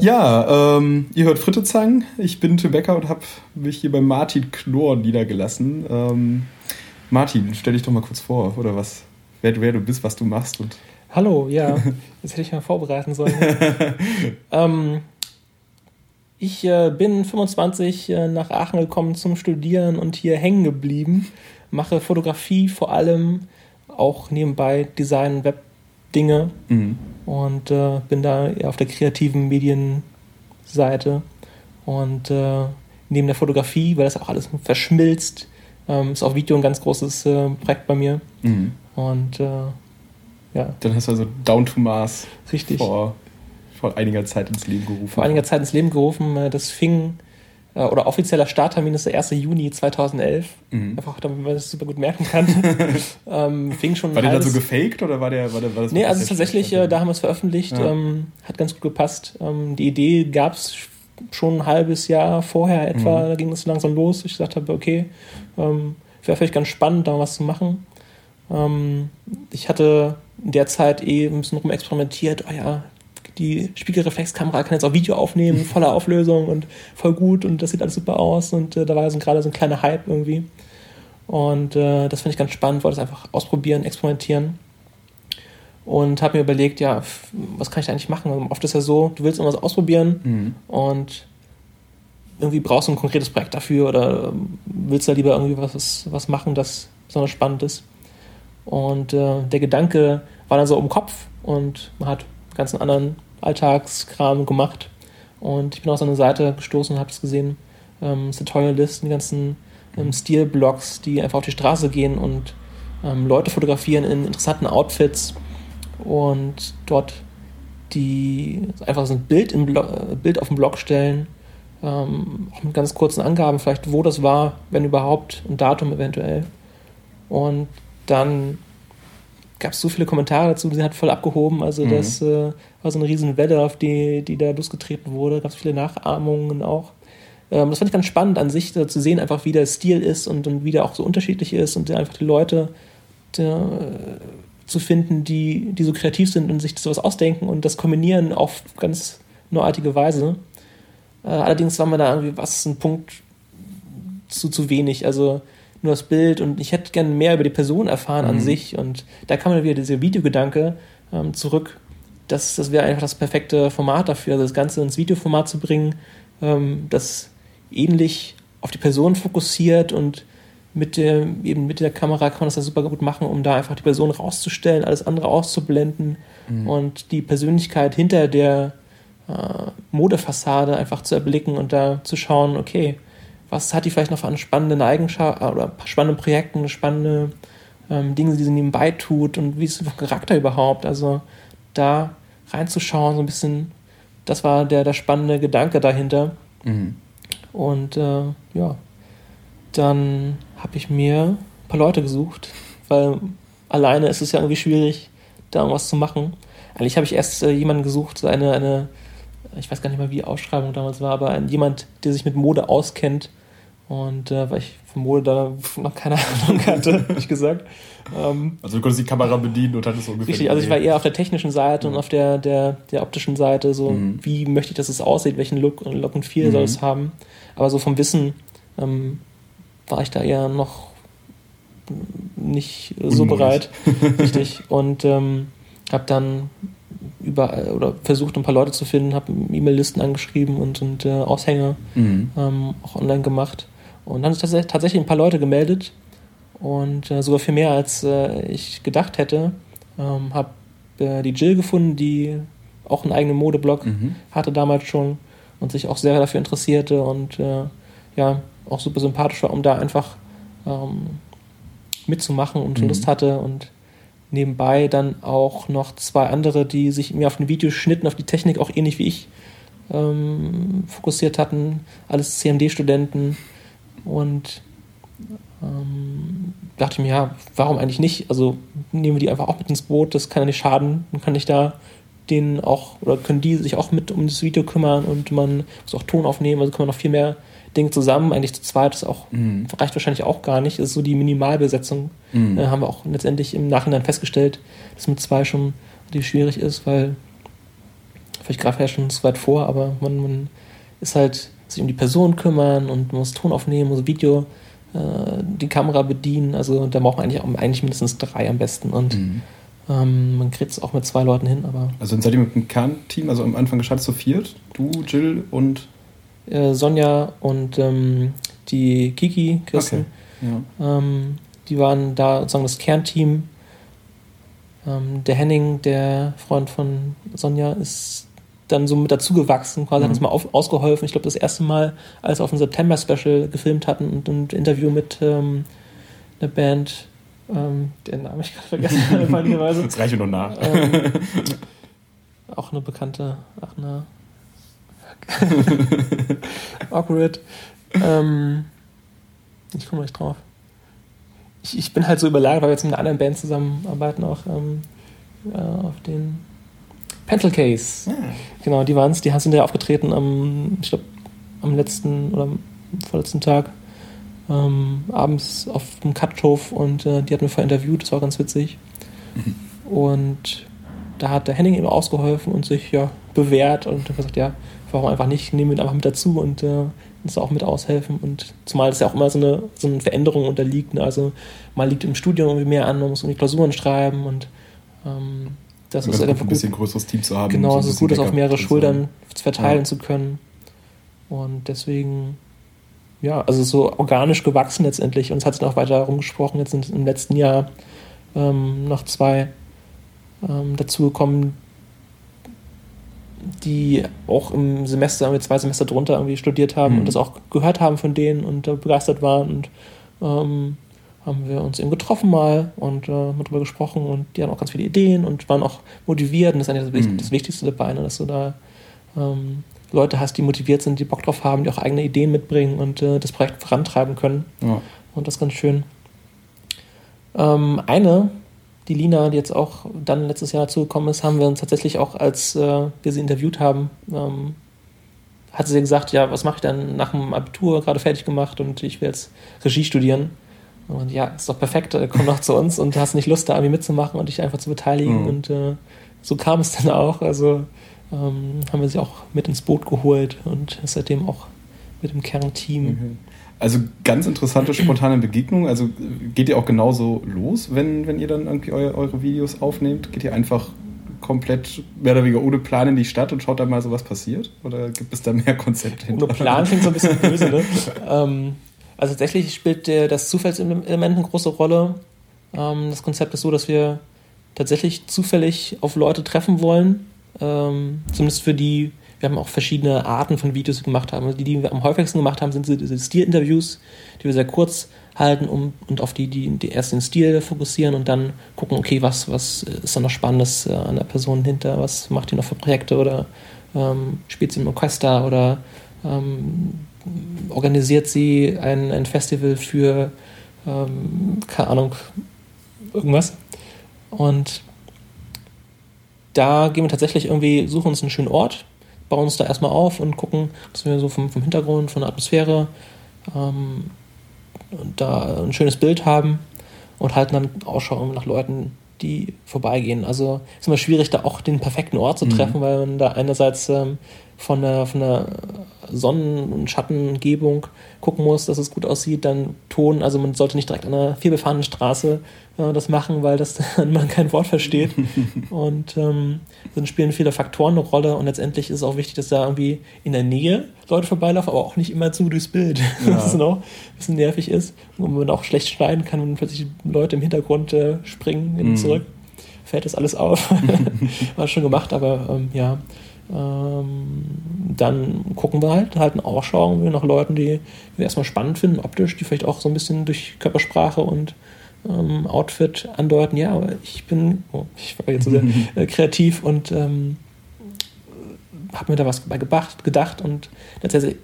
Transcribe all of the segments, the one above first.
Ja, ähm, ihr hört Frittezang. Ich bin Tim Becker und habe mich hier bei Martin Knorr niedergelassen. Ähm, Martin, stell dich doch mal kurz vor, oder was? Wer, wer du bist, was du machst. Und Hallo, ja, das hätte ich mal vorbereiten sollen. ähm, ich äh, bin 25 äh, nach Aachen gekommen zum Studieren und hier hängen geblieben. Mache Fotografie vor allem, auch nebenbei Design, Web-Dinge mhm. und äh, bin da eher auf der kreativen Medienseite. Und äh, neben der Fotografie, weil das auch alles verschmilzt, ähm, ist auch Video ein ganz großes äh, Projekt bei mir. Mhm. Und äh, ja. Dann hast du also Down to Mars Richtig. vor vor einiger Zeit ins Leben gerufen? Vor einiger Zeit ins Leben gerufen. Äh, das fing, oder offizieller Starttermin ist der 1. Juni 2011. Mhm. Einfach, damit man das super gut merken kann. ähm, fing schon war der dann so gefaked oder war, der, war, der, war das Nee, also tatsächlich, äh, da haben wir es veröffentlicht. Ja. Ähm, hat ganz gut gepasst. Ähm, die Idee gab es schon ein halbes Jahr vorher etwa. Mhm. Da ging es langsam los. Ich habe, okay, ähm, wäre vielleicht ganz spannend, da was zu machen. Ähm, ich hatte in der Zeit eh ein bisschen rum experimentiert. Oh ja, die Spiegelreflexkamera kann jetzt auch Video aufnehmen, voller Auflösung und voll gut und das sieht alles super aus und äh, da war so gerade so ein kleiner Hype irgendwie. Und äh, das finde ich ganz spannend, wollte es einfach ausprobieren, experimentieren. Und habe mir überlegt, ja, was kann ich da eigentlich machen? Also oft ist ja so, du willst irgendwas ausprobieren mhm. und irgendwie brauchst du ein konkretes Projekt dafür oder willst da lieber irgendwie was, was machen, das besonders spannend ist. Und äh, der Gedanke war dann so im Kopf und man hat ganzen anderen Alltagskram gemacht. Und ich bin auf so eine Seite gestoßen und habe es gesehen, ähm, Tutorialist, die ganzen ähm, Stilblogs, die einfach auf die Straße gehen und ähm, Leute fotografieren in interessanten Outfits und dort die einfach so ein Bild, im Blog, äh, Bild auf den Blog stellen, ähm, auch mit ganz kurzen Angaben, vielleicht wo das war, wenn überhaupt, ein Datum eventuell. Und dann gab es so viele Kommentare dazu, die hat voll abgehoben. Also mhm. das äh, war so eine riesen Welle, auf die, die da losgetreten wurde. Gab es viele Nachahmungen auch. Ähm, das fand ich ganz spannend an sich, zu sehen, einfach wie der Stil ist und, und wie der auch so unterschiedlich ist und einfach die Leute der, äh, zu finden, die, die so kreativ sind und sich sowas ausdenken und das kombinieren auf ganz neuartige Weise. Äh, allerdings war mir da irgendwie was ein Punkt zu, zu wenig. Also nur das Bild und ich hätte gerne mehr über die Person erfahren mhm. an sich und da kam dann wieder dieser Videogedanke ähm, zurück. Das, das wäre einfach das perfekte Format dafür, also das Ganze ins Videoformat zu bringen, ähm, das ähnlich auf die Person fokussiert und mit der, eben mit der Kamera kann man das ja super gut machen, um da einfach die Person rauszustellen, alles andere auszublenden mhm. und die Persönlichkeit hinter der äh, Modefassade einfach zu erblicken und da zu schauen, okay, was hat die vielleicht noch für eine spannende Eigenschaft oder spannende Projekte, spannende ähm, Dinge, die sie nebenbei tut und wie ist der Charakter überhaupt. Also da reinzuschauen, so ein bisschen, das war der, der spannende Gedanke dahinter. Mhm. Und äh, ja, dann habe ich mir ein paar Leute gesucht, weil alleine ist es ja irgendwie schwierig, da irgendwas zu machen. Eigentlich habe ich erst äh, jemanden gesucht, eine, eine, ich weiß gar nicht mal, wie die Ausschreibung damals war, aber jemand, der sich mit Mode auskennt, und äh, weil ich von Mode da noch keine Ahnung hatte, habe ich gesagt. Ähm, also du konntest die Kamera bedienen und hattest so ungefähr. Richtig, also ich war eher auf der technischen Seite mhm. und auf der, der, der optischen Seite, so mhm. wie möchte ich, dass es aussieht, welchen Look und Look und Feel mhm. soll es haben. Aber so vom Wissen ähm, war ich da eher noch nicht so bereit. Richtig. Und ähm, habe dann über oder versucht ein paar Leute zu finden, habe E-Mail-Listen angeschrieben und, und äh, Aushänge mhm. ähm, auch online gemacht und dann haben sich tatsächlich ein paar Leute gemeldet und äh, sogar viel mehr, als äh, ich gedacht hätte. Ähm, habe äh, die Jill gefunden, die auch einen eigenen Modeblog mhm. hatte damals schon und sich auch sehr dafür interessierte und äh, ja, auch super sympathisch war, um da einfach ähm, mitzumachen und mhm. Lust hatte und nebenbei dann auch noch zwei andere, die sich mir auf den Videoschnitten, auf die Technik auch ähnlich wie ich ähm, fokussiert hatten. Alles CMD-Studenten, und ähm, dachte ich mir, ja, warum eigentlich nicht? Also nehmen wir die einfach auch mit ins Boot, das kann ja nicht schaden. Dann kann ich da denen auch, oder können die sich auch mit um das Video kümmern und man muss auch Ton aufnehmen, also kann man noch viel mehr Dinge zusammen, eigentlich zu zweit, das auch, mhm. reicht wahrscheinlich auch gar nicht. Das ist so die Minimalbesetzung. Mhm. Äh, haben wir auch letztendlich im Nachhinein festgestellt, dass mit zwei schon die schwierig ist, weil vielleicht greife ich ja schon zu weit vor, aber man, man ist halt sich um die Person kümmern und muss Ton aufnehmen, muss Video, äh, die Kamera bedienen. Also da braucht man eigentlich, auch, eigentlich mindestens drei am besten. Und mhm. Ähm, man kriegt es auch mit zwei Leuten hin. Aber also dann seid ihr mit einem Kernteam, also am Anfang gestartet zu viert? Du, Jill und äh, Sonja und ähm, die Kiki, Kirsten. Okay. Ja. Ähm, die waren da sozusagen das Kernteam. Ähm, der Henning, der Freund von Sonja, ist dann so mit dazugewachsen, quasi mhm. hat uns mal auf, ausgeholfen. Ich glaube, das erste Mal, als wir auf ein September-Special gefilmt hatten und ein Interview mit ähm, einer Band, ähm, den Namen ich gerade vergessen habe, Jetzt reiche noch nach. Ähm, auch eine bekannte, ach eine awkward. Ähm, ich komme nicht drauf. Ich, ich, bin halt so überlagert, weil wir jetzt mit einer anderen Band zusammenarbeiten, auch ähm, äh, auf den Pencil Case. Ah. Genau, die waren es. Die sind ja aufgetreten am, ich glaube, am letzten oder am vorletzten Tag ähm, abends auf dem Kathof und äh, die hatten wir vorher interviewt, das war ganz witzig. Mhm. Und da hat der Henning eben ausgeholfen und sich ja bewährt und hat gesagt, ja, warum einfach nicht, nehmen wir ihn einfach mit dazu und äh, uns auch mit aushelfen. Und zumal es ja auch immer so eine, so eine Veränderung unterliegt. Ne? Also mal liegt im Studium irgendwie mehr an, man muss irgendwie Klausuren schreiben und ähm, das ist einfach ein bisschen größeres Team zu haben. Genau, so es ist gut, das auf mehrere Schultern zu verteilen ja. zu können. Und deswegen, ja, also so organisch gewachsen letztendlich. Und es hat sich auch weiter herumgesprochen, jetzt im letzten Jahr ähm, noch zwei ähm, dazugekommen, die auch im Semester, irgendwie zwei Semester drunter irgendwie studiert haben mhm. und das auch gehört haben von denen und äh, begeistert waren und ähm, haben wir uns eben getroffen mal und äh, darüber gesprochen und die haben auch ganz viele Ideen und waren auch motiviert und das ist eigentlich das, mhm. das Wichtigste dabei, ne, dass du da ähm, Leute hast, die motiviert sind, die Bock drauf haben, die auch eigene Ideen mitbringen und äh, das Projekt vorantreiben können. Ja. Und das ist ganz schön. Ähm, eine, die Lina, die jetzt auch dann letztes Jahr dazugekommen ist, haben wir uns tatsächlich auch, als äh, wir sie interviewt haben, ähm, hat sie gesagt, ja, was mache ich dann nach dem Abitur, gerade fertig gemacht und ich will jetzt Regie studieren. Und ja, ist doch perfekt, äh, komm doch zu uns und hast nicht Lust, da irgendwie mitzumachen und dich einfach zu beteiligen. Mhm. Und äh, so kam es dann auch. Also ähm, haben wir sie auch mit ins Boot geholt und seitdem auch mit dem Kernteam. Mhm. Also ganz interessante spontane Begegnung. Also geht ihr auch genauso los, wenn, wenn ihr dann irgendwie eure, eure Videos aufnehmt? Geht ihr einfach komplett mehr oder weniger ohne Plan in die Stadt und schaut dann mal so, was passiert? Oder gibt es da mehr Konzepte hinter? Ohne Plan klingt so ein bisschen böse, ne? ähm, also tatsächlich spielt der, das Zufallselement eine große Rolle. Ähm, das Konzept ist so, dass wir tatsächlich zufällig auf Leute treffen wollen. Ähm, zumindest für die, wir haben auch verschiedene Arten von Videos gemacht haben. Also die, die wir am häufigsten gemacht haben, sind diese Stilinterviews, die wir sehr kurz halten um, und auf die, die, die erst den Stil fokussieren und dann gucken, okay, was, was ist da noch Spannendes äh, an der Person hinter, was macht die noch für Projekte oder ähm, spielt sie im Orchester oder ähm, organisiert sie ein, ein Festival für, ähm, keine Ahnung, irgendwas. Und da gehen wir tatsächlich irgendwie, suchen uns einen schönen Ort, bauen uns da erstmal auf und gucken, dass wir so vom, vom Hintergrund, von der Atmosphäre ähm, da ein schönes Bild haben und halten dann Ausschau nach Leuten, die vorbeigehen. Also ist immer schwierig, da auch den perfekten Ort zu mhm. treffen, mhm. weil man da einerseits ähm, von der, von der Sonnen- und Schattengebung gucken muss, dass es gut aussieht, dann Ton, also man sollte nicht direkt an einer vielbefahrenen Straße äh, das machen, weil das dann man kein Wort versteht. und ähm, dann spielen viele Faktoren eine Rolle und letztendlich ist es auch wichtig, dass da irgendwie in der Nähe Leute vorbeilaufen, aber auch nicht immer zu durchs Bild, ja. was auch ein bisschen nervig ist und man auch schlecht schneiden kann, wenn plötzlich Leute im Hintergrund äh, springen hin mhm. zurück. Fällt das alles auf. War schon gemacht, aber ähm, ja, ähm, dann gucken wir halt, halten Ausschau nach Leuten, die wir erstmal spannend finden, optisch, die vielleicht auch so ein bisschen durch Körpersprache und ähm, Outfit andeuten, ja, aber ich bin, oh, ich war jetzt so sehr äh, kreativ und ähm, habe mir da was bei gedacht, gedacht und tatsächlich,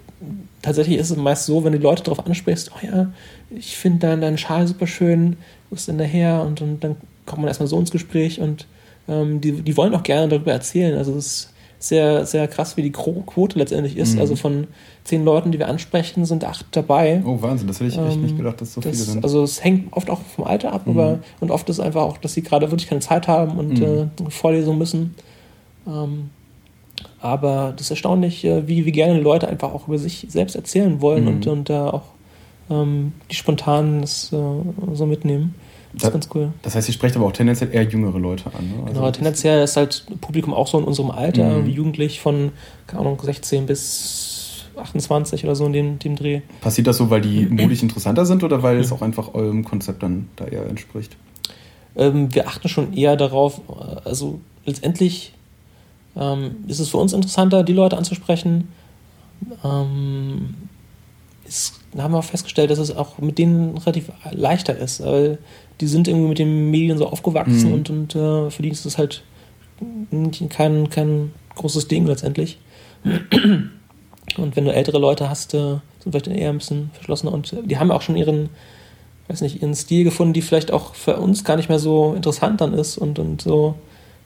tatsächlich ist es meist so, wenn die Leute darauf ansprichst, oh ja, ich finde deinen, deinen Schal super schön, wo ist denn der her? Und, und dann kommt man erstmal so ins Gespräch und ähm, die, die wollen auch gerne darüber erzählen. Also es ist sehr, sehr krass, wie die Quote letztendlich ist. Mhm. Also von zehn Leuten, die wir ansprechen, sind acht dabei. Oh, Wahnsinn, das hätte ich echt nicht ähm, gedacht, dass so das, viele sind. Also es hängt oft auch vom Alter ab, mhm. aber und oft ist einfach auch, dass sie gerade wirklich keine Zeit haben und mhm. äh, Vorlesungen müssen. Ähm, aber das ist erstaunlich, äh, wie, wie gerne Leute einfach auch über sich selbst erzählen wollen mhm. und, und da auch ähm, die spontanen das äh, so mitnehmen. Das, ist ganz cool. Das heißt, ihr sprecht aber auch tendenziell eher jüngere Leute an. Ne? Also genau, tendenziell ist halt Publikum auch so in unserem Alter, mhm. jugendlich von, keine Ahnung, 16 bis 28 oder so in dem, dem Dreh. Passiert das so, weil die modisch interessanter sind oder weil es auch einfach eurem Konzept dann da eher entspricht? Ähm, wir achten schon eher darauf, also letztendlich ähm, ist es für uns interessanter, die Leute anzusprechen. Ähm, ist, haben wir auch festgestellt, dass es auch mit denen relativ leichter ist, weil die sind irgendwie mit den Medien so aufgewachsen mhm. und, und äh, für die ist es halt kein, kein großes Ding letztendlich. Und wenn du ältere Leute hast, äh, sind vielleicht eher ein bisschen verschlossener und die haben auch schon ihren, weiß nicht, ihren Stil gefunden, die vielleicht auch für uns gar nicht mehr so interessant dann ist und, und so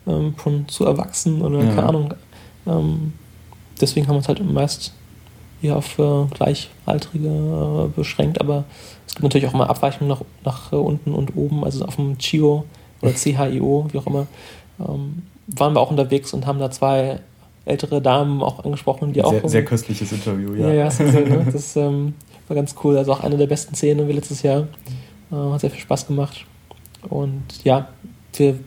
ähm, schon zu erwachsen oder ja. keine Ahnung. Ähm, deswegen haben wir uns halt meist eher auf äh, Gleichaltrige äh, beschränkt, aber es gibt natürlich auch mal Abweichungen nach, nach äh, unten und oben, also auf dem CHIO oder CHIO, wie auch immer, ähm, waren wir auch unterwegs und haben da zwei ältere Damen auch angesprochen, die sehr, auch. Sehr köstliches Interview, ja. Ja, ja, das, ne? das ähm, war ganz cool. Also auch eine der besten Szenen wie letztes Jahr. Äh, hat sehr viel Spaß gemacht. Und ja, wir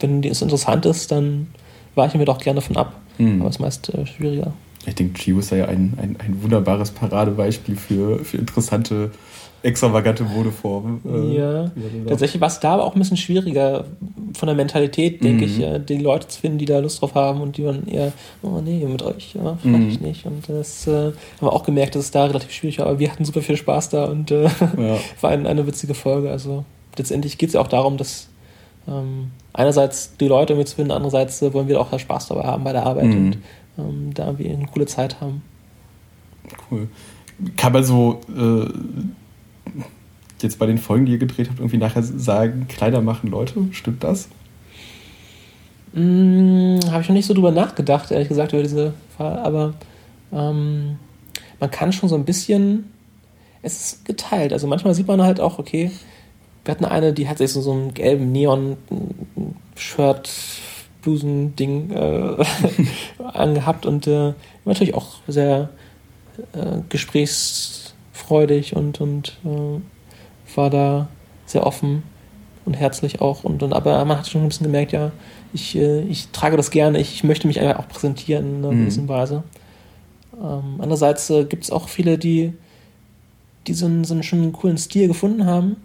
wenn es interessant ist, dann weichen wir doch gerne davon ab. Mhm. Aber es ist meist äh, schwieriger. Ich denke, Chiu ist ja ein, ein, ein wunderbares Paradebeispiel für, für interessante, extravagante Modeformen. Äh, ja, tatsächlich war es da aber auch ein bisschen schwieriger von der Mentalität, denke mhm. ich, äh, die Leute zu finden, die da Lust drauf haben und die man eher, oh nee, mit euch, ja, vielleicht mhm. nicht. Und das äh, haben wir auch gemerkt, dass es da relativ schwierig war, aber wir hatten super viel Spaß da und äh, ja. war ein, eine witzige Folge. Also letztendlich geht es ja auch darum, dass ähm, einerseits die Leute mitzufinden, andererseits äh, wollen wir auch Spaß dabei haben bei der Arbeit mhm. und ähm, da wir eine coole Zeit haben. Cool. Kann man so äh, jetzt bei den Folgen, die ihr gedreht habt, irgendwie nachher sagen, Kleider machen Leute? Stimmt das? Hm, Habe ich noch nicht so drüber nachgedacht, ehrlich gesagt, über diese Fall, aber ähm, man kann schon so ein bisschen, es ist geteilt. Also manchmal sieht man halt auch, okay, wir hatten eine, die hat sich so, so einen gelben Neon-Shirt, Blusen-Ding äh, angehabt und äh, natürlich auch sehr äh, gesprächsfreudig und, und äh, war da sehr offen und herzlich auch. Und, und, aber man hat schon ein bisschen gemerkt, ja, ich, äh, ich trage das gerne, ich, ich möchte mich einfach auch präsentieren in einer mhm. gewissen Weise. Ähm, andererseits äh, gibt es auch viele, die, die so einen, so einen schon coolen Stil gefunden haben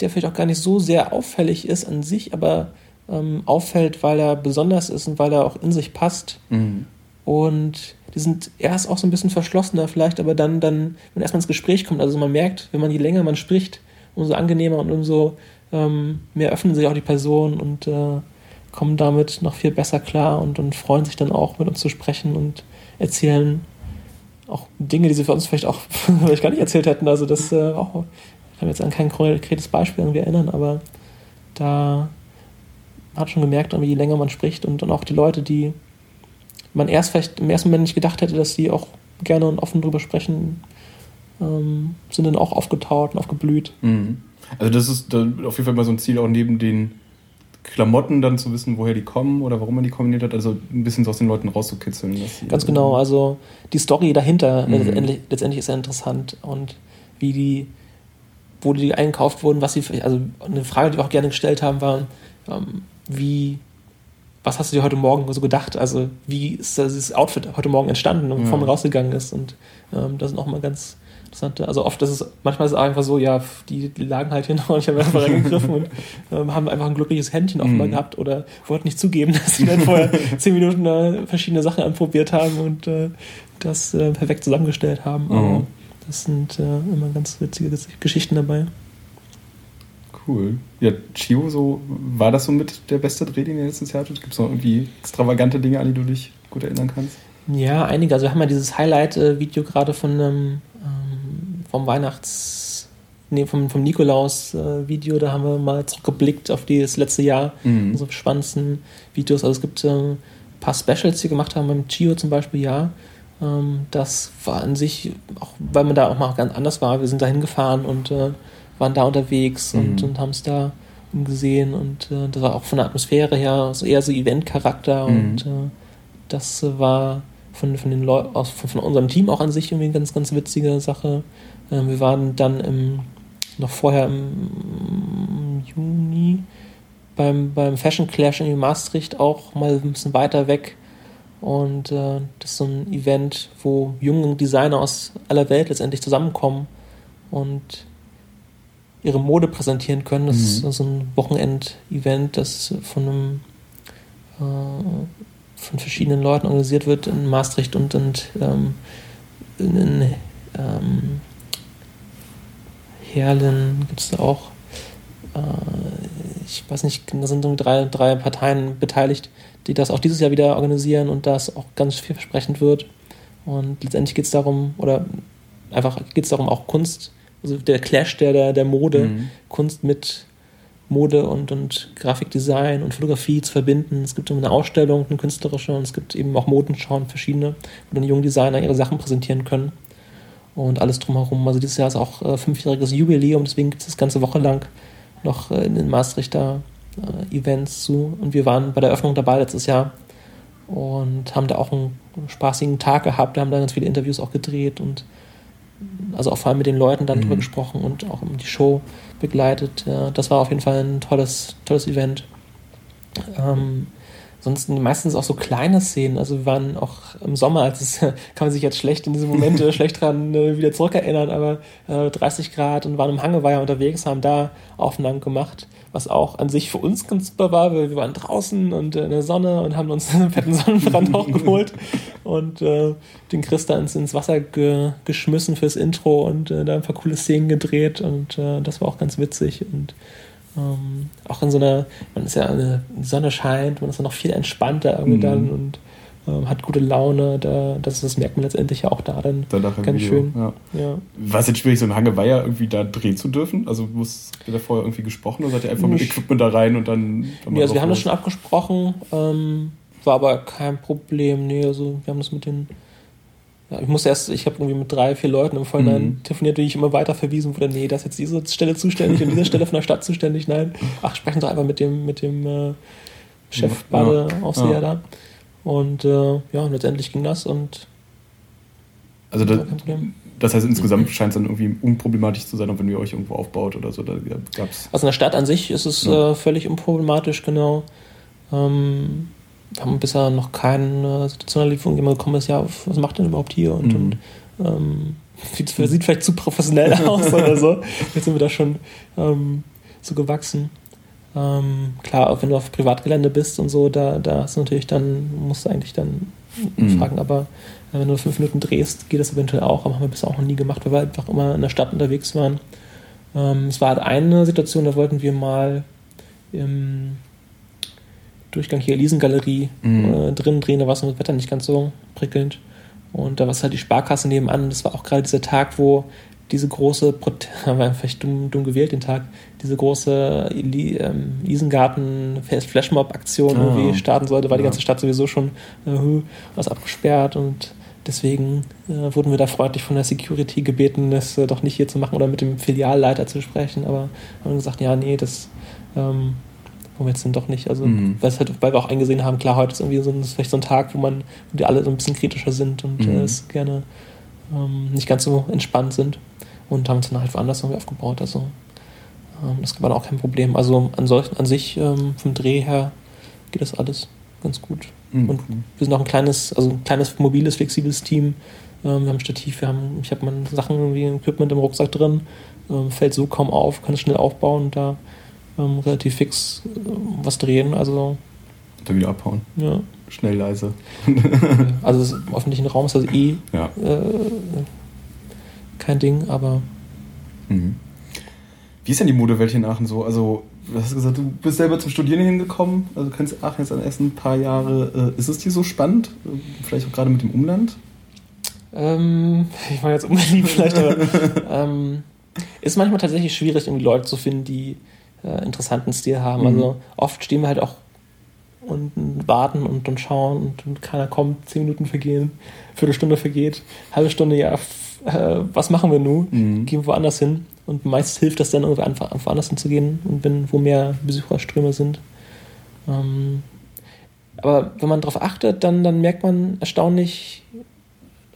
der vielleicht auch gar nicht so sehr auffällig ist an sich, aber ähm, auffällt, weil er besonders ist und weil er auch in sich passt. Mhm. Und die sind erst auch so ein bisschen verschlossener vielleicht, aber dann, dann, wenn erstmal ins Gespräch kommt, also man merkt, wenn man je länger man spricht, umso angenehmer und umso ähm, mehr öffnen sich auch die Personen und äh, kommen damit noch viel besser klar und, und freuen sich dann auch mit uns zu sprechen und erzählen auch Dinge, die sie für uns vielleicht auch vielleicht gar nicht erzählt hätten. Also das äh, auch ich kann jetzt an kein konkretes Beispiel irgendwie erinnern, aber da hat schon gemerkt, je länger man spricht und, und auch die Leute, die man erst vielleicht im ersten Moment nicht gedacht hätte, dass sie auch gerne und offen drüber sprechen, ähm, sind dann auch aufgetaut und aufgeblüht. Mhm. Also das ist auf jeden Fall mal so ein Ziel, auch neben den Klamotten dann zu wissen, woher die kommen oder warum man die kombiniert hat, also ein bisschen so aus den Leuten rauszukitzeln. Ganz genau, also die Story dahinter mhm. letztendlich, letztendlich ist ja interessant und wie die wo die einkauft wurden, was sie, also eine Frage, die wir auch gerne gestellt haben, war, ähm, wie, was hast du dir heute Morgen so gedacht? Also, wie ist dieses Outfit heute Morgen entstanden und bevor man rausgegangen ist? Und ähm, das sind auch mal ganz interessante, also oft ist es, manchmal ist es einfach so, ja, die, lagen halt hier noch und ich habe einfach reingegriffen und ähm, haben einfach ein glückliches Händchen offenbar mhm. gehabt oder wollten nicht zugeben, dass sie dann vorher zehn Minuten äh, verschiedene Sachen anprobiert haben und äh, das äh, perfekt zusammengestellt haben. Mhm. Das sind äh, immer ganz witzige Geschichten dabei. Cool. Ja, Chio, so, war das so mit der beste Dreh, den ihr letztes Jahr hattet? Gibt es noch irgendwie extravagante Dinge, an die du dich gut erinnern kannst? Ja, einige. Also wir haben ja dieses Highlight-Video gerade von ähm, vom Weihnachts-, nee, vom, vom Nikolaus-Video, da haben wir mal zurückgeblickt auf das letzte Jahr, mhm. unsere spannendsten Videos. Also es gibt äh, ein paar Specials, die wir gemacht haben, beim Chio zum Beispiel, ja. Ähm, das war an sich, auch weil man da auch mal ganz anders war, wir sind da hingefahren und äh, waren da unterwegs und, mhm. und haben es da gesehen und äh, das war auch von der Atmosphäre her so eher so Event-Charakter mhm. und äh, das war von, von, den Leu aus, von, von, unserem Team auch an sich irgendwie eine ganz, ganz witzige Sache. Ähm, wir waren dann im, noch vorher im Juni beim, beim Fashion Clash in Maastricht auch mal ein bisschen weiter weg. Und äh, das ist so ein Event, wo junge Designer aus aller Welt letztendlich zusammenkommen und ihre Mode präsentieren können. Das mhm. ist so ein Wochenend-Event, das von einem äh, von verschiedenen Leuten organisiert wird in Maastricht und, und ähm, in, in ähm, Herlen gibt es auch. Äh, ich weiß nicht, da sind drei, drei Parteien beteiligt, die das auch dieses Jahr wieder organisieren und das auch ganz vielversprechend wird. Und letztendlich geht es darum, oder einfach geht es darum, auch Kunst, also der Clash der, der, der Mode, mhm. Kunst mit Mode und, und Grafikdesign und Fotografie zu verbinden. Es gibt eine Ausstellung, eine künstlerische, und es gibt eben auch Modenschauen, verschiedene, wo dann junge Designer ihre Sachen präsentieren können. Und alles drumherum. Also dieses Jahr ist auch äh, fünfjähriges Jubiläum, deswegen gibt es das ganze Woche lang noch äh, in den Maastrichter äh, Events zu. Und wir waren bei der Eröffnung dabei letztes Jahr und haben da auch einen spaßigen Tag gehabt. Wir haben da ganz viele Interviews auch gedreht und also auch vor allem mit den Leuten dann mhm. drüber gesprochen und auch die Show begleitet. Ja, das war auf jeden Fall ein tolles, tolles Event. Ähm, ansonsten meistens auch so kleine Szenen. Also wir waren auch im Sommer, als es kann man sich jetzt schlecht in diese Momente schlecht dran äh, wieder zurückerinnern, aber äh, 30 Grad und waren im Hangeweiher unterwegs, haben da Aufnahmen gemacht was auch an sich für uns ganz super war, weil wir waren draußen und in der Sonne und haben uns einen fetten Sonnenbrand auch geholt und äh, den Chris da ins, ins Wasser ge geschmissen fürs Intro und äh, da ein paar coole Szenen gedreht und äh, das war auch ganz witzig und ähm, auch in so einer, man ist ja, eine, die Sonne scheint, man ist ja noch viel entspannter irgendwie mhm. dann und ähm, hat gute Laune, da, das, das merkt man letztendlich ja auch da dann Danach ganz Video, schön. Ja. Ja. War es jetzt schwierig, so ein Hangeweiher irgendwie da drehen zu dürfen? Also muss ihr da vorher irgendwie gesprochen oder seid ihr einfach Nicht. mit Equipment da rein und dann... dann ja, also wir haben das schon abgesprochen, ähm, war aber kein Problem. Nee, also wir haben das mit den... Ja, ich musste erst, ich habe irgendwie mit drei, vier Leuten im Vorhinein mhm. telefoniert, die ich immer weiter verwiesen wurde, nee, das ist jetzt diese Stelle zuständig und diese Stelle von der Stadt zuständig, nein. Ach, sprechen Sie einfach mit dem, mit dem äh, Chef Badeaufseher ja. da. Und äh, ja, letztendlich ging das und. Also das, das heißt, insgesamt scheint es dann irgendwie unproblematisch zu sein, auch wenn ihr euch irgendwo aufbaut oder so. Da gab's also in der Stadt an sich ist es ja. äh, völlig unproblematisch, genau. Ähm, wir haben bisher noch keine Situation erlebt, wo jemand gekommen ist, ja, was macht denn überhaupt hier? Und, mhm. und ähm, sieht, vielleicht zu professionell aus oder so. Jetzt sind wir da schon ähm, so gewachsen. Ähm, klar, auch wenn du auf Privatgelände bist und so, da, da hast du natürlich dann, musst du eigentlich dann mhm. fragen, aber äh, wenn du fünf Minuten drehst, geht das eventuell auch, aber haben wir bisher auch noch nie gemacht, weil wir einfach immer in der Stadt unterwegs waren. Ähm, es war halt eine Situation, da wollten wir mal im Durchgang hier Elisengalerie mhm. äh, drin drehen, da war es das Wetter nicht ganz so prickelnd. Und da war es halt die Sparkasse nebenan. Das war auch gerade dieser Tag, wo diese große, haben wir vielleicht dumm, dumm gewählt den Tag, diese große ähm, Isengarten-Flashmob-Aktion oh. irgendwie starten sollte, war ja. die ganze Stadt sowieso schon äh, was abgesperrt und deswegen äh, wurden wir da freundlich von der Security gebeten, das äh, doch nicht hier zu machen oder mit dem Filialleiter zu sprechen, aber haben gesagt, ja, nee, das ähm, wollen wir jetzt denn doch nicht. Also, mhm. weil, halt, weil wir auch eingesehen haben, klar, heute ist irgendwie so ein, vielleicht so ein Tag, wo man, wo die alle so ein bisschen kritischer sind und mhm. äh, es gerne ähm, nicht ganz so entspannt sind und haben es dann halt woanders irgendwie aufgebaut. Also ähm, das war auch kein Problem. Also an, solch, an sich ähm, vom Dreh her geht das alles ganz gut. Mhm. Und wir sind auch ein kleines, also ein kleines mobiles, flexibles Team. Ähm, wir haben Stativ, wir haben, ich habe meine Sachen wie Equipment im Rucksack drin, ähm, fällt so kaum auf, kann es schnell aufbauen und da ähm, relativ fix was drehen. Also dann wieder abhauen. Ja. Schnell leise. also im öffentlichen Raum ist das eh ja. äh, kein Ding, aber. Mhm. Wie ist denn die Modewelt hier in Aachen so? Also, du hast gesagt, du bist selber zum Studieren hingekommen, also du kennst Aachen jetzt an ersten paar Jahre. Äh, ist es dir so spannend? Vielleicht auch gerade mit dem Umland? Ähm, ich war jetzt unbeliebt vielleicht, aber ähm, ist manchmal tatsächlich schwierig, irgendwie Leute zu finden, die äh, interessanten Stil haben. Mhm. Also oft stehen wir halt auch und warten und, und schauen und, und keiner kommt, zehn Minuten vergehen, Viertelstunde vergeht, halbe Stunde, ja, äh, was machen wir nun? Mhm. Gehen wir woanders hin. Und meist hilft das dann irgendwie einfach, woanders hinzugehen und wenn, wo mehr Besucherströme sind. Ähm, aber wenn man darauf achtet, dann, dann merkt man erstaunlich,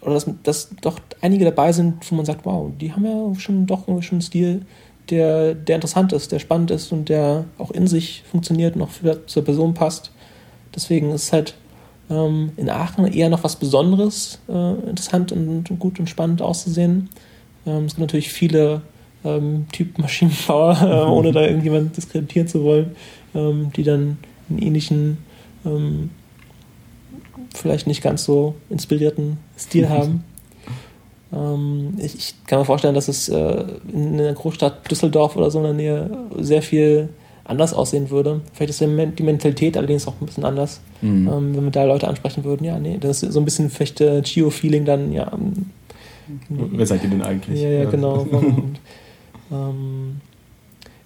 oder dass, dass doch einige dabei sind, wo man sagt, wow, die haben ja schon doch irgendwie schon einen Stil, der, der interessant ist, der spannend ist und der auch in sich funktioniert und auch für, zur Person passt. Deswegen ist es halt ähm, in Aachen eher noch was Besonderes, äh, interessant und, und, gut und spannend auszusehen. Ähm, es gibt natürlich viele ähm, Typ Maschinenbauer, äh, ohne da irgendjemand diskreditieren zu wollen, ähm, die dann einen ähnlichen, ähm, vielleicht nicht ganz so inspirierten Stil haben. Ähm, ich, ich, kann mir vorstellen, dass es äh, in der Großstadt Düsseldorf oder so in der Nähe sehr viel anders aussehen würde. Vielleicht ist die Mentalität allerdings auch ein bisschen anders. Mhm. Ähm, wenn wir da Leute ansprechen würden, ja, nee, das ist so ein bisschen vielleicht äh, Geo-Feeling dann, ja. Wer seid ihr denn eigentlich? Ja, ja, genau. Und, ähm,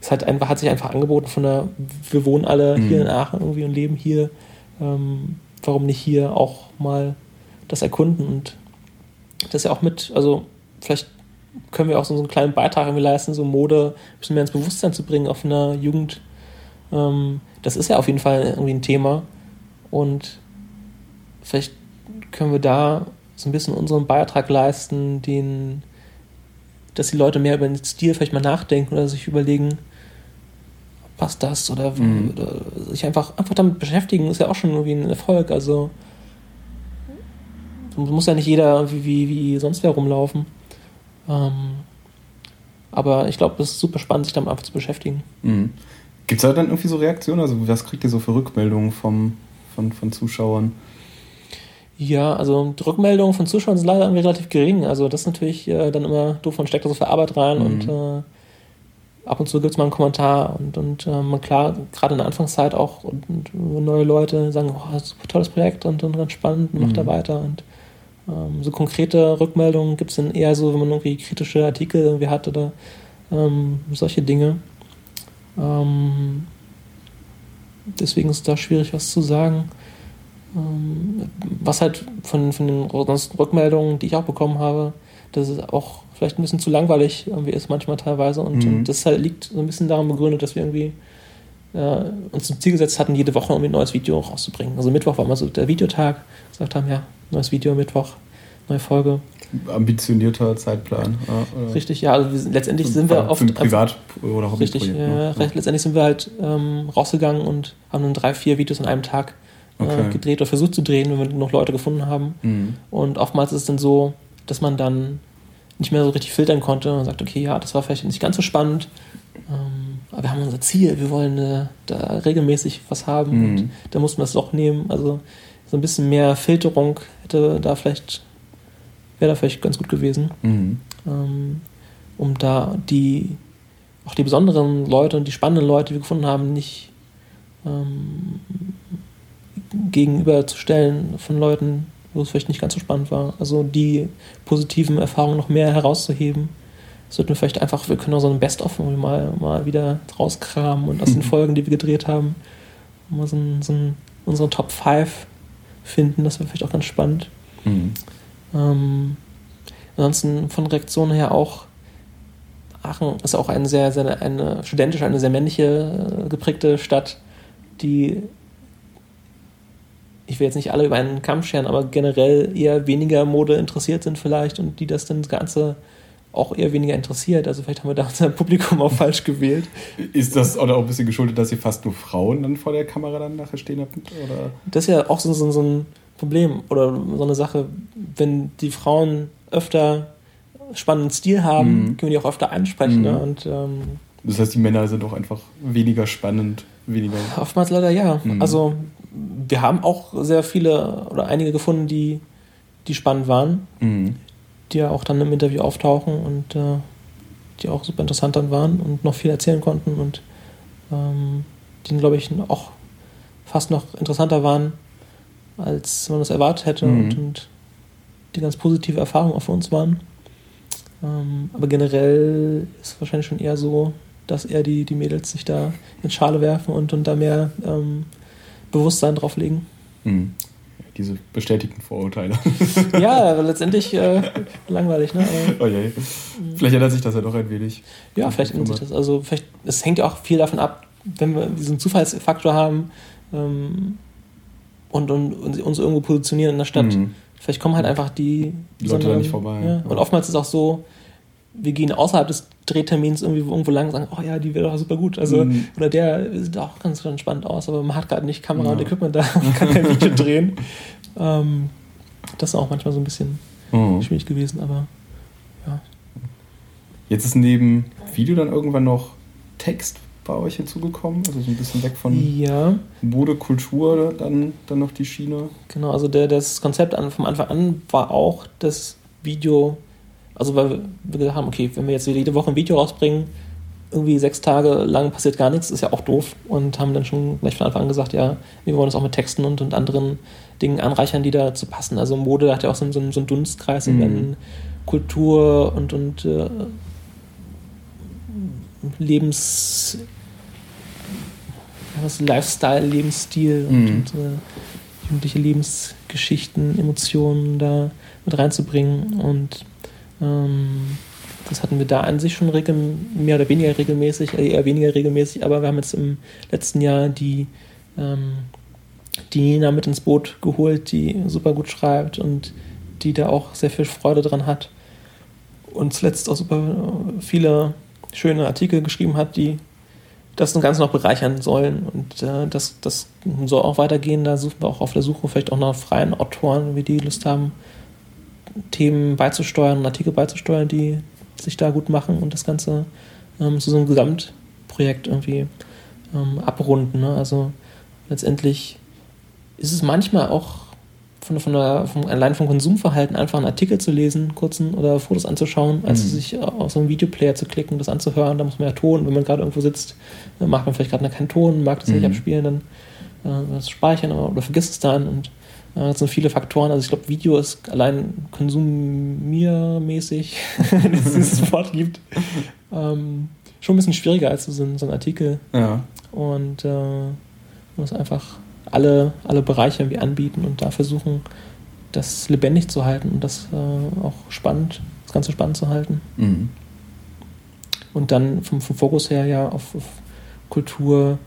es hat, einfach, hat sich einfach angeboten von der, wir wohnen alle mhm. hier in Aachen irgendwie und leben hier. Ähm, warum nicht hier auch mal das erkunden und das ja auch mit, also vielleicht können wir auch so einen kleinen Beitrag irgendwie leisten, so Mode ein bisschen mehr ins Bewusstsein zu bringen auf einer Jugend. Ähm, das ist ja auf jeden Fall irgendwie ein Thema und vielleicht können wir da so ein bisschen unseren Beitrag leisten, den dass die Leute mehr über den Stil vielleicht mal nachdenken oder sich überlegen, passt das oder, mhm. oder, sich einfach, einfach damit beschäftigen, ist ja auch schon irgendwie ein Erfolg. Also muss ja nicht jeder wie, wie, wie sonst wer rumlaufen. Ähm, aber ich glaube, es ist super spannend, sich damit einfach zu beschäftigen. Mhm. Gibt es da dann irgendwie so Reaktionen? Also was kriegt ihr so für Rückmeldungen vom, von, von Zuschauern? Ja, also die Rückmeldungen von Zuschauern sind leider relativ gering. Also das ist natürlich äh, dann immer doof, man steckt da so viel Arbeit rein mhm. und äh, ab und zu gibt es mal einen Kommentar und, und äh, klar, gerade in der Anfangszeit auch und, und neue Leute sagen, oh, super tolles Projekt und, und ganz spannend, macht mhm. da weiter und ähm, so konkrete Rückmeldungen gibt es dann eher so, wenn man irgendwie kritische Artikel irgendwie hat oder ähm, solche Dinge. Ähm, deswegen ist da schwierig was zu sagen. Ähm, was halt von, von den Rückmeldungen, die ich auch bekommen habe, dass es auch vielleicht ein bisschen zu langweilig irgendwie ist manchmal teilweise. Und, mhm. und das halt liegt so ein bisschen daran begründet, dass wir irgendwie äh, uns zum Ziel gesetzt hatten, jede Woche irgendwie ein neues Video rauszubringen. Also Mittwoch war immer so der Videotag, gesagt haben, ja, neues Video Mittwoch, neue Folge. Ambitionierter Zeitplan. Ja, richtig, ja. Also wir, letztendlich sind wir oft. Privat- oder Richtig, ja, ja. letztendlich sind wir halt ähm, rausgegangen und haben dann drei, vier Videos an einem Tag äh, okay. gedreht oder versucht zu drehen, wenn wir noch Leute gefunden haben. Mhm. Und oftmals ist es dann so, dass man dann nicht mehr so richtig filtern konnte und sagt, okay, ja, das war vielleicht nicht ganz so spannend, ähm, aber wir haben unser Ziel, wir wollen äh, da regelmäßig was haben mhm. und da mussten wir es doch nehmen. Also so ein bisschen mehr Filterung hätte da vielleicht, wäre da vielleicht ganz gut gewesen, mhm. ähm, um da die, auch die besonderen Leute und die spannenden Leute, die wir gefunden haben, nicht ähm, gegenüberzustellen von Leuten, wo es vielleicht nicht ganz so spannend war. Also die positiven Erfahrungen noch mehr herauszuheben. Sollten wir vielleicht einfach, wir können auch so ein Best-of mal, mal wieder rauskramen und aus den Folgen, die wir gedreht haben, mal so, ein, so ein, unsere Top 5 finden. Das wäre vielleicht auch ganz spannend. Mhm. Ähm, ansonsten von Reaktionen her auch, Aachen ist auch eine sehr, sehr eine studentische, eine sehr männliche äh, geprägte Stadt, die ich will jetzt nicht alle über einen Kamm scheren, aber generell eher weniger Mode interessiert sind vielleicht und die das dann das Ganze auch eher weniger interessiert. Also vielleicht haben wir da unser Publikum auch falsch gewählt. Ist das oder auch ein bisschen geschuldet, dass ihr fast nur Frauen dann vor der Kamera dann nachher stehen habt? Oder? Das ist ja auch so, so, so ein Problem oder so eine Sache, wenn die Frauen öfter spannenden Stil haben, mhm. können wir die auch öfter ansprechen. Mhm. Ne? Und, ähm, das heißt, die Männer sind auch einfach weniger spannend, weniger. Oftmals leider ja. Mhm. Also wir haben auch sehr viele oder einige gefunden, die, die spannend waren, mhm. Die ja auch dann im Interview auftauchen und äh, die auch super interessant dann waren und noch viel erzählen konnten und ähm, die, glaube ich, auch fast noch interessanter waren, als man das erwartet hätte mhm. und, und, die ganz positive Erfahrung auch für uns waren. Ähm, aber generell ist es wahrscheinlich schon eher so, dass eher die, die Mädels sich da in Schale werfen und, und da mehr ähm, Bewusstsein drauf legen. Hm. Diese bestätigten Vorurteile. ja, letztendlich äh, langweilig, ne? Aber, oh je. Vielleicht ändert sich das ja doch ein wenig. Ja, vielleicht ändert sich das. Also vielleicht, es hängt ja auch viel davon ab, wenn wir diesen Zufallsfaktor haben, ähm, und, und, und uns irgendwo positionieren in der Stadt. Mhm. Vielleicht kommen halt einfach die, die Leute da nicht vorbei. Ja. Und oftmals ist es auch so, wir gehen außerhalb des Drehtermins irgendwie irgendwo lang und sagen, oh ja, die wäre doch super gut. Also, mhm. oder der sieht auch ganz entspannt aus, aber man hat gerade nicht Kamera ja. und Equipment da, man kann kein Video drehen. Ähm, das ist auch manchmal so ein bisschen mhm. schwierig gewesen, aber ja. Jetzt ist neben Video dann irgendwann noch Text bei euch hinzugekommen? Also so ein bisschen weg von ja. Mode, Kultur, dann, dann noch die Schiene? Genau, also der, das Konzept an, vom Anfang an war auch das Video, also weil wir gesagt haben, okay, wenn wir jetzt jede Woche ein Video rausbringen, irgendwie sechs Tage lang passiert gar nichts, ist ja auch doof und haben dann schon gleich von Anfang an gesagt, ja, wir wollen das auch mit Texten und, und anderen Dingen anreichern, die dazu passen. Also Mode hat ja auch so, so, so einen Dunstkreis mhm. und Kultur und, und äh, Lebens was Lifestyle, Lebensstil und, mhm. und äh, jugendliche Lebensgeschichten, Emotionen da mit reinzubringen. Und ähm, das hatten wir da an sich schon mehr oder weniger regelmäßig, äh, eher weniger regelmäßig, aber wir haben jetzt im letzten Jahr die, ähm, die Nina mit ins Boot geholt, die super gut schreibt und die da auch sehr viel Freude dran hat. Und zuletzt auch super viele schöne Artikel geschrieben hat, die das Ganze noch bereichern sollen. Und äh, das, das soll auch weitergehen. Da suchen wir auch auf der Suche vielleicht auch nach freien Autoren, wie die Lust haben, Themen beizusteuern und Artikel beizusteuern, die sich da gut machen und das Ganze ähm, zu so einem Gesamtprojekt irgendwie ähm, abrunden. Ne? Also letztendlich ist es manchmal auch von, von der, von, allein vom Konsumverhalten einfach einen Artikel zu lesen, kurzen oder Fotos anzuschauen, als mhm. sich auf so einen Videoplayer zu klicken, das anzuhören. Da muss man ja Ton, wenn man gerade irgendwo sitzt, macht man vielleicht gerade keinen Ton, mag das mhm. nicht abspielen, dann äh, das speichern oder vergisst es dann und das sind viele Faktoren. Also ich glaube, Video ist allein konsumiermäßig, wenn es dieses Wort gibt, ähm, schon ein bisschen schwieriger als so ein, so ein Artikel. Ja. Und äh, man muss einfach alle, alle Bereiche irgendwie anbieten und da versuchen, das lebendig zu halten und das äh, auch spannend, das Ganze spannend zu halten. Mhm. Und dann vom, vom, Fokus her ja auf, auf Kultur,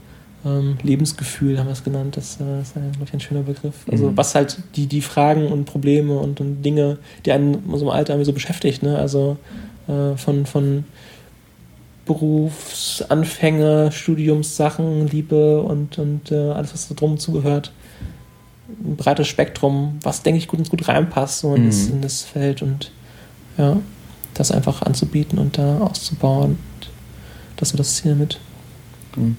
ähm, Lebensgefühl haben wir es genannt. Das, äh, ist, glaube ich, ein schöner Begriff. Also mhm. was halt die, die Fragen und Probleme und, und Dinge, die einen in unserem Alter irgendwie so beschäftigt. Ne? Also äh, von, von Berufsanfänge, Studiumssachen, Liebe und, und äh, alles, was da drum zugehört. Ein breites Spektrum, was, denke ich, gut ins gut reinpasst so in, mhm. das, in das Feld und ja, das einfach anzubieten und da auszubauen. Das ist das Ziel damit. Mhm.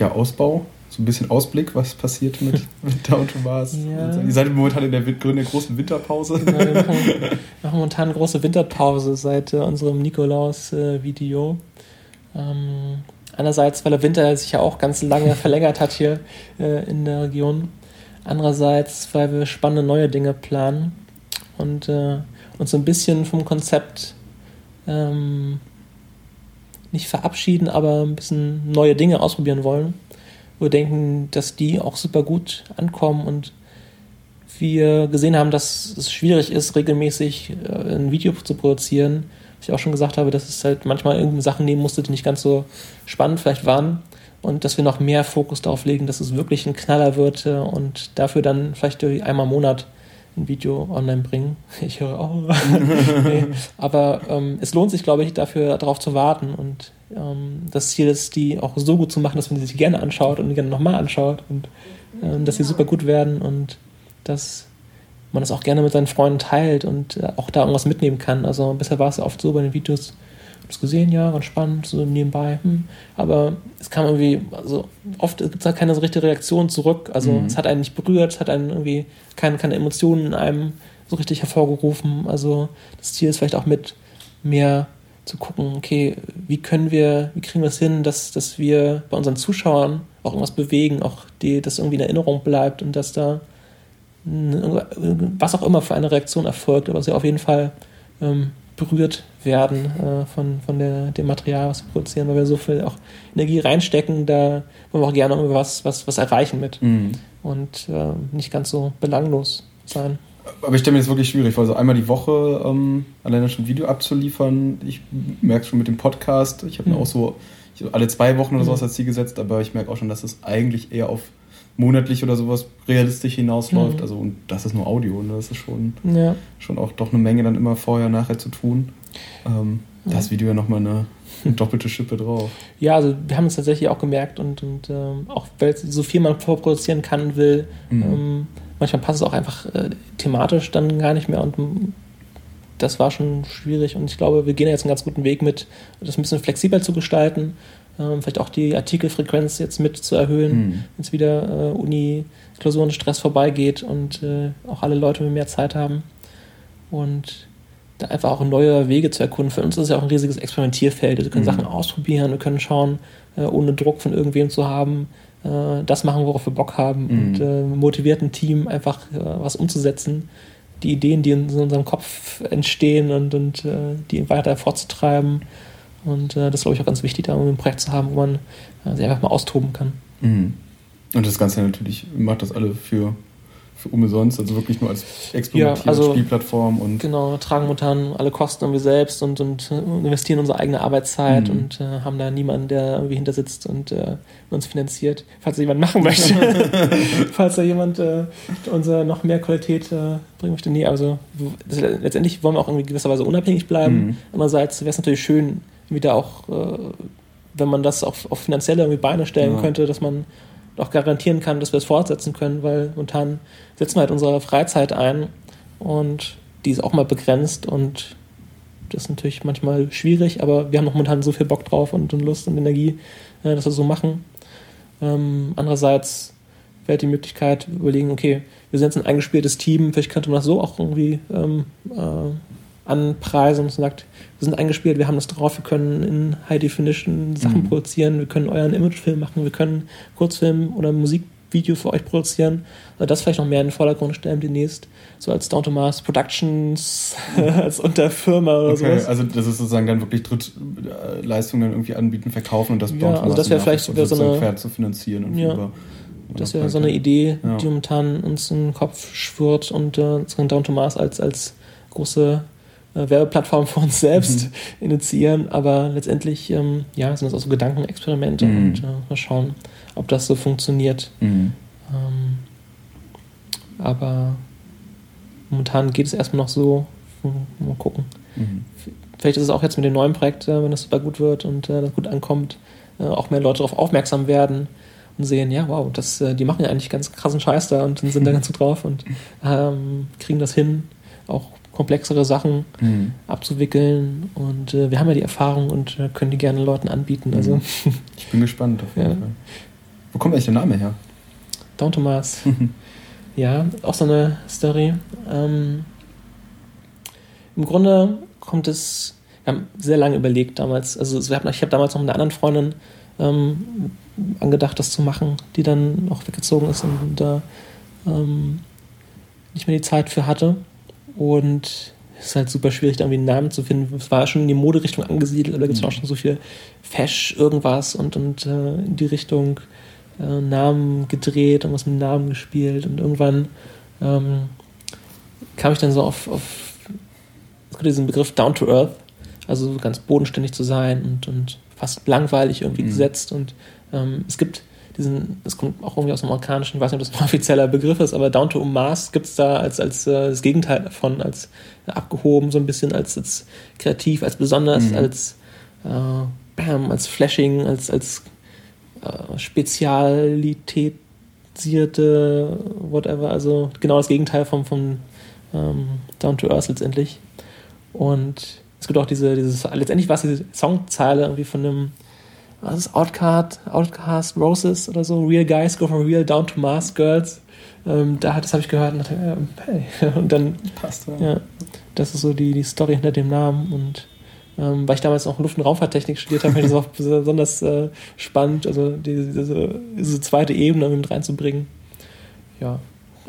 Ja, Ausbau, so ein bisschen Ausblick, was passiert mit Winter und Mars. Ja. Ihr seid momentan in der, in der großen Winterpause. Genau, wir machen, machen, momentan eine große Winterpause seit äh, unserem Nikolaus-Video. Äh, ähm, einerseits, weil der Winter sich ja auch ganz lange verlängert hat hier äh, in der Region. Andererseits, weil wir spannende neue Dinge planen und äh, uns so ein bisschen vom Konzept ähm, nicht verabschieden, aber ein bisschen neue Dinge ausprobieren wollen. Wir denken, dass die auch super gut ankommen und wir gesehen haben, dass es schwierig ist, regelmäßig äh, ein Video zu produzieren, ich auch schon gesagt habe, dass es halt manchmal irgendwie Sachen nehmen musste, die nicht ganz so spannend vielleicht waren und dass wir noch mehr Fokus darauf legen, dass es wirklich ein Knaller wird äh, und dafür dann vielleicht einmal im Monat ein Video online bringen. Ich höre auch. nee. Aber ähm, es lohnt sich, glaube ich, dafür darauf zu warten und ähm, das Ziel ist, die auch so gut zu machen, dass man sie sich gerne anschaut und gerne nochmal anschaut und ähm, dass sie super gut werden und dass man das auch gerne mit seinen Freunden teilt und äh, auch da irgendwas mitnehmen kann. Also bisher war es oft so bei den Videos, das gesehen, ja, ganz spannend, so nebenbei. Hm. Aber es kam irgendwie, also oft gibt es halt keine so richtige Reaktion zurück. Also mhm. es hat einen nicht berührt, es hat einen irgendwie keine, keine Emotionen in einem so richtig hervorgerufen. Also das Ziel ist vielleicht auch mit mehr zu gucken, okay, wie können wir, wie kriegen wir es hin, dass, dass wir bei unseren Zuschauern auch irgendwas bewegen, auch die, dass irgendwie in Erinnerung bleibt und dass da was auch immer für eine Reaktion erfolgt, aber sie auf jeden Fall ähm, berührt werden äh, von, von der, dem Material, was wir produzieren, weil wir so viel auch Energie reinstecken, da wollen wir auch gerne was, was, was erreichen mit mhm. und äh, nicht ganz so belanglos sein. Aber ich stelle mir das wirklich schwierig vor, also einmal die Woche ähm, alleine schon ein Video abzuliefern. Ich merke schon mit dem Podcast, ich habe mir mhm. auch so alle zwei Wochen oder sowas mhm. als Ziel gesetzt, aber ich merke auch schon, dass es eigentlich eher auf monatlich oder sowas realistisch hinausläuft. Mhm. Also und das ist nur Audio, ne? das ist schon, ja. schon auch doch eine Menge dann immer vorher, nachher zu tun. Ähm, ja. Das Video ja nochmal eine, eine doppelte Schippe drauf. Ja, also wir haben es tatsächlich auch gemerkt und, und ähm, auch weil so viel man vorproduzieren kann, will, mhm. ähm, manchmal passt es auch einfach äh, thematisch dann gar nicht mehr und das war schon schwierig und ich glaube, wir gehen jetzt einen ganz guten Weg mit, das ein bisschen flexibel zu gestalten, ähm, vielleicht auch die Artikelfrequenz jetzt mit zu erhöhen, mhm. wenn es wieder äh, Uni-Klausuren-Stress vorbeigeht und äh, auch alle Leute mehr Zeit haben und da einfach auch neue Wege zu erkunden. Für uns ist es ja auch ein riesiges Experimentierfeld. Wir können mhm. Sachen ausprobieren, wir können schauen, äh, ohne Druck von irgendwem zu haben, äh, das machen, worauf wir Bock haben mhm. und äh, motiviert ein Team einfach äh, was umzusetzen die Ideen, die in unserem Kopf entstehen und, und äh, die weiter vorzutreiben. Und äh, das ist, glaube ich, auch ganz wichtig, da ein Projekt zu haben, wo man äh, sich einfach mal austoben kann. Mhm. Und das Ganze natürlich macht das alle für für umsonst, also wirklich nur als Experimentier- ja, also, Spielplattform und. Genau, tragen momentan alle Kosten irgendwie selbst und, und investieren unsere eigene Arbeitszeit mhm. und äh, haben da niemanden, der irgendwie hinter sitzt und äh, uns finanziert, falls da jemand machen möchte. falls da jemand äh, unser noch mehr Qualität äh, bringen möchte. Nee, also das, letztendlich wollen wir auch irgendwie gewisserweise unabhängig bleiben. Mhm. Andererseits wäre es natürlich schön, wieder auch, äh, wenn man das auf, auf finanzielle irgendwie Beine stellen ja. könnte, dass man auch garantieren kann, dass wir es fortsetzen können, weil momentan setzen wir halt unsere Freizeit ein und die ist auch mal begrenzt und das ist natürlich manchmal schwierig, aber wir haben noch momentan so viel Bock drauf und, Lust und Energie, äh, dass wir so machen. Ähm, andererseits wäre die Möglichkeit, überlegen, okay, wir sind jetzt ein eingespieltes Team, vielleicht könnte man das so auch irgendwie ähm, äh, anpreisen und sagt, wir sind eingespielt, wir haben das drauf, wir können in High Definition Sachen mhm. produzieren, wir können euren Imagefilm machen, wir können Kurzfilm oder Musikvideo für euch produzieren. Also das vielleicht noch mehr in den Vordergrund stellen demnächst, so als Down to Mars Productions, als Unterfirma oder okay, sowas. Also das ist sozusagen dann wirklich Drittleistungen dann irgendwie anbieten, verkaufen und das ja, also das wäre vielleicht sogar so eine zu finanzieren und ja. über das wäre so eine Idee, ja. die momentan uns in den Kopf schwirrt und äh, Down to Mars als, als große äh, Werbeplattform für uns selbst mhm. initiieren, aber letztendlich ähm, ja, sind das auch so Gedankenexperimente mhm. und äh, mal schauen, ob das so funktioniert. Mhm. Ähm, aber momentan geht es erstmal noch so. Mal gucken. Mhm. Vielleicht ist es auch jetzt mit dem neuen Projekt, äh, wenn das super gut wird und äh, das gut ankommt, äh, auch mehr Leute darauf aufmerksam werden und sehen, ja, wow, das, äh, die machen ja eigentlich ganz krassen Scheiß da und sind da ganz gut drauf und ähm, kriegen das hin, auch komplexere Sachen mhm. abzuwickeln. Und äh, wir haben ja die Erfahrung und äh, können die gerne Leuten anbieten. Also, mhm. ich bin gespannt auf jeden ja. Fall. Wo kommt eigentlich der Name her? Down to Mars. ja, auch so eine Story. Ähm, Im Grunde kommt es, wir haben sehr lange überlegt damals. Also ich habe damals noch mit einer anderen Freundin ähm, angedacht, das zu machen, die dann auch weggezogen ist und da ähm, nicht mehr die Zeit für hatte. Und es ist halt super schwierig, da irgendwie einen Namen zu finden. Es war schon in die Moderichtung angesiedelt, aber da gibt es mhm. auch schon so viel Fash, irgendwas und, und äh, in die Richtung äh, Namen gedreht und was mit Namen gespielt. Und irgendwann ähm, kam ich dann so auf, auf diesen Begriff Down to Earth, also ganz bodenständig zu sein und, und fast langweilig irgendwie mhm. gesetzt. Und ähm, es gibt diesen, das kommt auch irgendwie aus dem Amerikanischen, ich weiß nicht, ob das ein offizieller Begriff ist, aber Down to Mars gibt es da als, als äh, das Gegenteil davon, als äh, abgehoben, so ein bisschen als, als kreativ, als besonders, mhm. als äh, bam, als Flashing, als, als äh, spezialisierte whatever, also genau das Gegenteil vom, vom ähm, Down to Earth letztendlich. Und es gibt auch diese, dieses, letztendlich war es diese Songzeile irgendwie von einem was ist Outcast, Outcast Roses oder so, Real Guys Go From Real Down to Mars Girls. Ähm, da, das habe ich gehört und dachte, hey. und dann, Passt, ja. ja. das ist so die, die Story hinter dem Namen und ähm, weil ich damals auch Luft- und Raumfahrttechnik studiert habe, fand ich das auch besonders äh, spannend, also diese, diese, diese, zweite Ebene mit reinzubringen. Ja,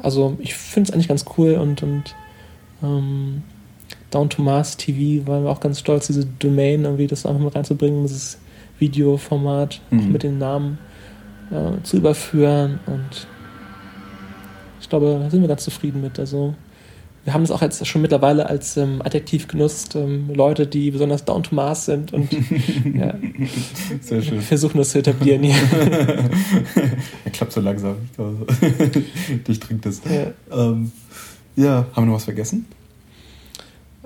also ich finde es eigentlich ganz cool und, und ähm, Down to Mars TV waren wir auch ganz stolz, diese Domain irgendwie das einfach mit reinzubringen. Das ist Videoformat mhm. mit den Namen äh, zu überführen und ich glaube, da sind wir ganz zufrieden mit. Also wir haben es auch jetzt schon mittlerweile als ähm, Adjektiv genutzt, ähm, Leute, die besonders down to Mars sind und ja, versuchen das zu etablieren hier. er klappt so langsam. Dich trinkt es. Ja. Ähm, ja, haben wir noch was vergessen?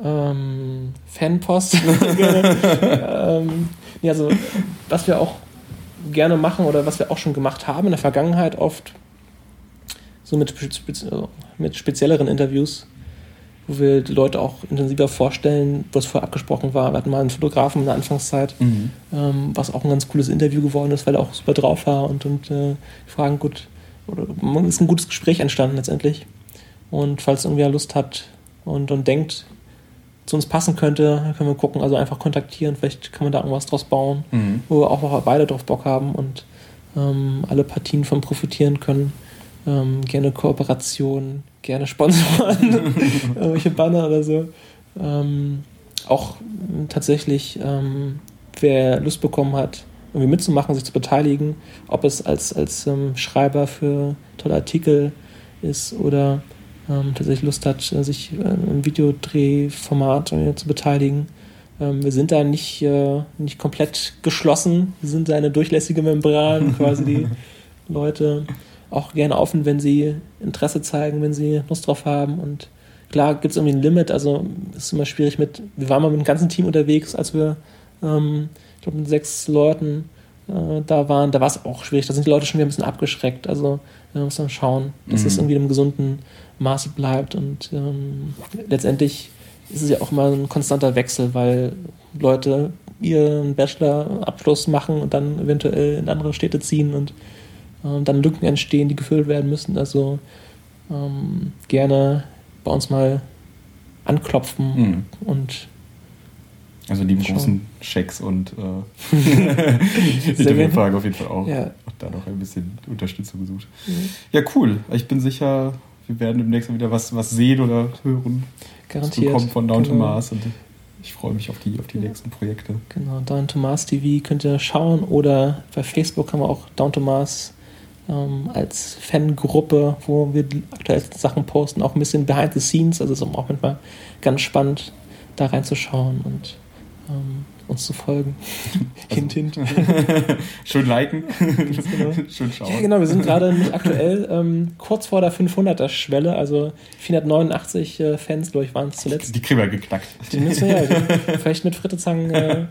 Ähm, Fanpost. ähm, ja, also, was wir auch gerne machen oder was wir auch schon gemacht haben in der Vergangenheit oft, so mit, mit spezielleren Interviews, wo wir die Leute auch intensiver vorstellen, was vorher abgesprochen war. Wir hatten mal einen Fotografen in der Anfangszeit, mhm. ähm, was auch ein ganz cooles Interview geworden ist, weil er auch super drauf war und, und äh, die Fragen gut, oder ist ein gutes Gespräch entstanden letztendlich. Und falls irgendwer Lust hat und, und denkt, zu uns passen könnte, können wir gucken, also einfach kontaktieren, vielleicht kann man da irgendwas draus bauen, mhm. wo wir auch beide drauf Bock haben und ähm, alle Partien von profitieren können. Ähm, gerne Kooperation, gerne Sponsoren, irgendwelche Banner oder so. Ähm, auch tatsächlich, ähm, wer Lust bekommen hat, irgendwie mitzumachen, sich zu beteiligen, ob es als, als ähm, Schreiber für tolle Artikel ist oder ähm, tatsächlich Lust hat, äh, sich äh, im Videodrehformat äh, zu beteiligen. Ähm, wir sind da nicht, äh, nicht komplett geschlossen. Wir sind da eine durchlässige Membran, quasi die Leute auch gerne offen, wenn sie Interesse zeigen, wenn sie Lust drauf haben. Und klar gibt es irgendwie ein Limit. Also es ist immer schwierig mit, wir waren mal mit dem ganzen Team unterwegs, als wir, ähm, ich glaube, mit sechs Leuten äh, da waren. Da war es auch schwierig. Da sind die Leute schon wieder ein bisschen abgeschreckt. Also man muss dann schauen, dass mhm. es irgendwie in einem gesunden Maße bleibt. Und ähm, letztendlich ist es ja auch immer ein konstanter Wechsel, weil Leute ihren Bachelor-Abschluss machen und dann eventuell in andere Städte ziehen und äh, dann Lücken entstehen, die gefüllt werden müssen. Also ähm, gerne bei uns mal anklopfen mhm. und also die großen Schecks und äh, Interviewfragen auf jeden Fall auch. Ja. auch da noch ein bisschen Unterstützung gesucht. Mhm. Ja, cool. Ich bin sicher, wir werden demnächst wieder was, was sehen oder hören. Garantiert. Bekommen von Down genau. to Mars und ich freue mich auf die, auf die ja. nächsten Projekte. Genau, Down to Mars TV könnt ihr schauen oder bei Facebook haben wir auch Down to Mars ähm, als Fangruppe, wo wir die aktuellsten Sachen posten, auch ein bisschen behind the scenes, also es ist auch manchmal ganz spannend, da reinzuschauen und ähm, uns zu folgen. Also, hint, hint. Schön liken. Genau. Schön schauen. Ja, genau. Wir sind gerade nicht aktuell ähm, kurz vor der 500er-Schwelle. Also 489 äh, Fans, glaube ich, waren es zuletzt. Die kriegen wir geknackt. Die müssen wir ja vielleicht mit Frittezang äh,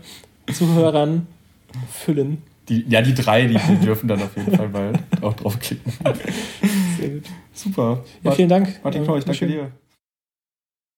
füllen. Die, ja, die drei, die, die dürfen dann auf jeden Fall mal auch draufklicken. Sehr gut. Super. Ja, vielen Dank. Martin Klau, ich danke dir.